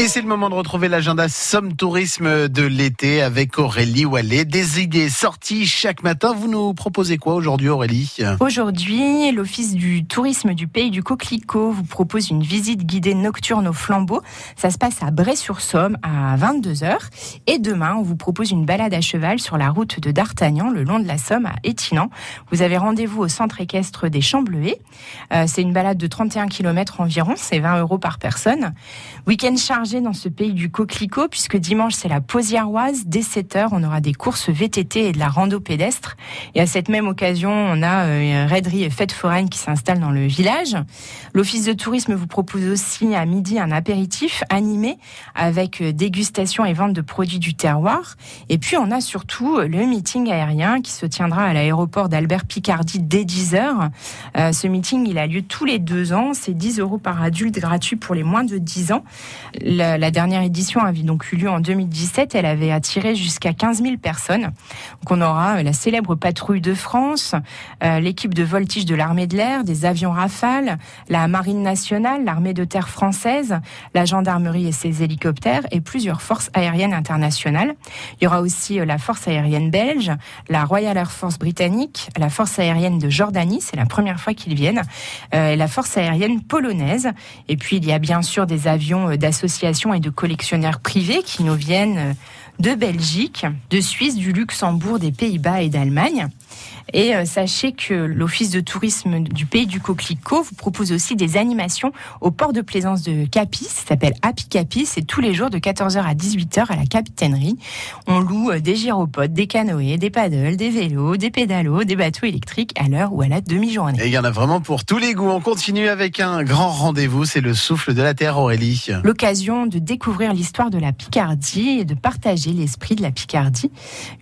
Et c'est le moment de retrouver l'agenda Somme Tourisme de l'été avec Aurélie Wallet. Des idées sorties chaque matin. Vous nous proposez quoi aujourd'hui Aurélie? Aujourd'hui, l'Office du tourisme du pays du Coquelicot vous propose une visite guidée nocturne au flambeau. Ça se passe à Bray-sur-Somme à 22h. Et demain, on vous propose une balade à cheval sur la route de D'Artagnan, le long de la Somme à Étinan. Vous avez rendez-vous au centre équestre des Champs Bleuets. Euh, c'est une balade de 31 km environ. C'est 20 euros par personne. Week-end chargé dans ce pays du coquelicot, puisque dimanche c'est la Posiaroise. Dès 7h, on aura des courses VTT et de la rando pédestre. Et à cette même occasion, on a euh, raiderie et fête foraine qui s'installe dans le village. L'Office de tourisme vous propose aussi à midi un apéritif animé avec euh, dégustation et vente de produits du terroir. Et puis on a surtout le meeting aérien qui se tiendra à l'aéroport d'Albert Picardie dès 10h. Euh, ce meeting, il a lieu tous les deux ans. C'est 10 euros par adulte gratuit pour les moins de 10 ans la, dernière édition avait donc eu lieu en 2017. Elle avait attiré jusqu'à 15 000 personnes. On aura euh, la célèbre patrouille de France, euh, l'équipe de voltige de l'armée de l'air, des avions Rafale, la marine nationale, l'armée de terre française, la gendarmerie et ses hélicoptères et plusieurs forces aériennes internationales. Il y aura aussi euh, la force aérienne belge, la Royal Air Force britannique, la force aérienne de Jordanie, c'est la première fois qu'ils viennent, et la force aérienne polonaise. Et puis il y a bien sûr des avions et de collectionneurs privés qui nous viennent de Belgique, de Suisse, du Luxembourg, des Pays-Bas et d'Allemagne. Et euh, sachez que l'Office de tourisme du pays du Coquelicot vous propose aussi des animations au port de plaisance de Capis. Ça s'appelle Happy Capis. C'est tous les jours de 14h à 18h à la capitainerie. On loue euh, des gyropodes, des canoës, des paddles, des vélos, des pédalos, des bateaux électriques à l'heure ou à la demi-journée. Et il y en a vraiment pour tous les goûts. On continue avec un grand rendez-vous. C'est le souffle de la terre, Aurélie. L'occasion de découvrir l'histoire de la Picardie et de partager l'esprit de la Picardie.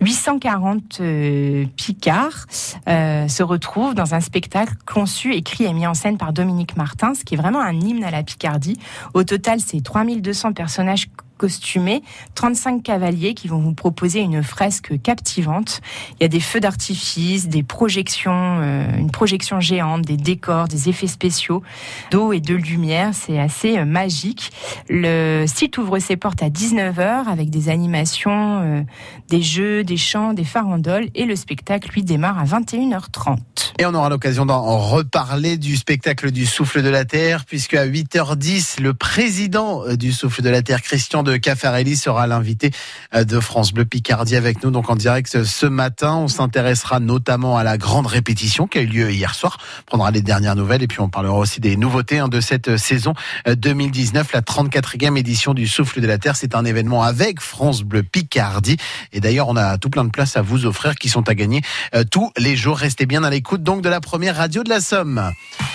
840 euh, Picards euh, se retrouve dans un spectacle conçu, écrit et mis en scène par Dominique Martin, ce qui est vraiment un hymne à la Picardie. Au total, c'est 3200 personnages costumés, 35 cavaliers qui vont vous proposer une fresque captivante. Il y a des feux d'artifice, des projections, euh, une projection géante, des décors, des effets spéciaux, d'eau et de lumière. C'est assez euh, magique. Le site ouvre ses portes à 19h avec des animations, euh, des jeux, des chants, des farandoles et le spectacle lui démarre à 21h30. Et on aura l'occasion d'en reparler du spectacle du souffle de la terre puisque à 8h10 le président du souffle de la terre Christian de Caffarelli sera l'invité euh, de France Bleu Picardie avec nous, donc en direct ce matin. On s'intéressera notamment à la grande répétition qui a eu lieu hier soir. On prendra les dernières nouvelles et puis on parlera aussi des nouveautés hein, de cette saison 2019, euh, la 34e édition du Souffle de la Terre. C'est un événement avec France Bleu Picardie. Et d'ailleurs, on a tout plein de places à vous offrir qui sont à gagner euh, tous les jours. Restez bien à l'écoute donc de la première radio de la Somme.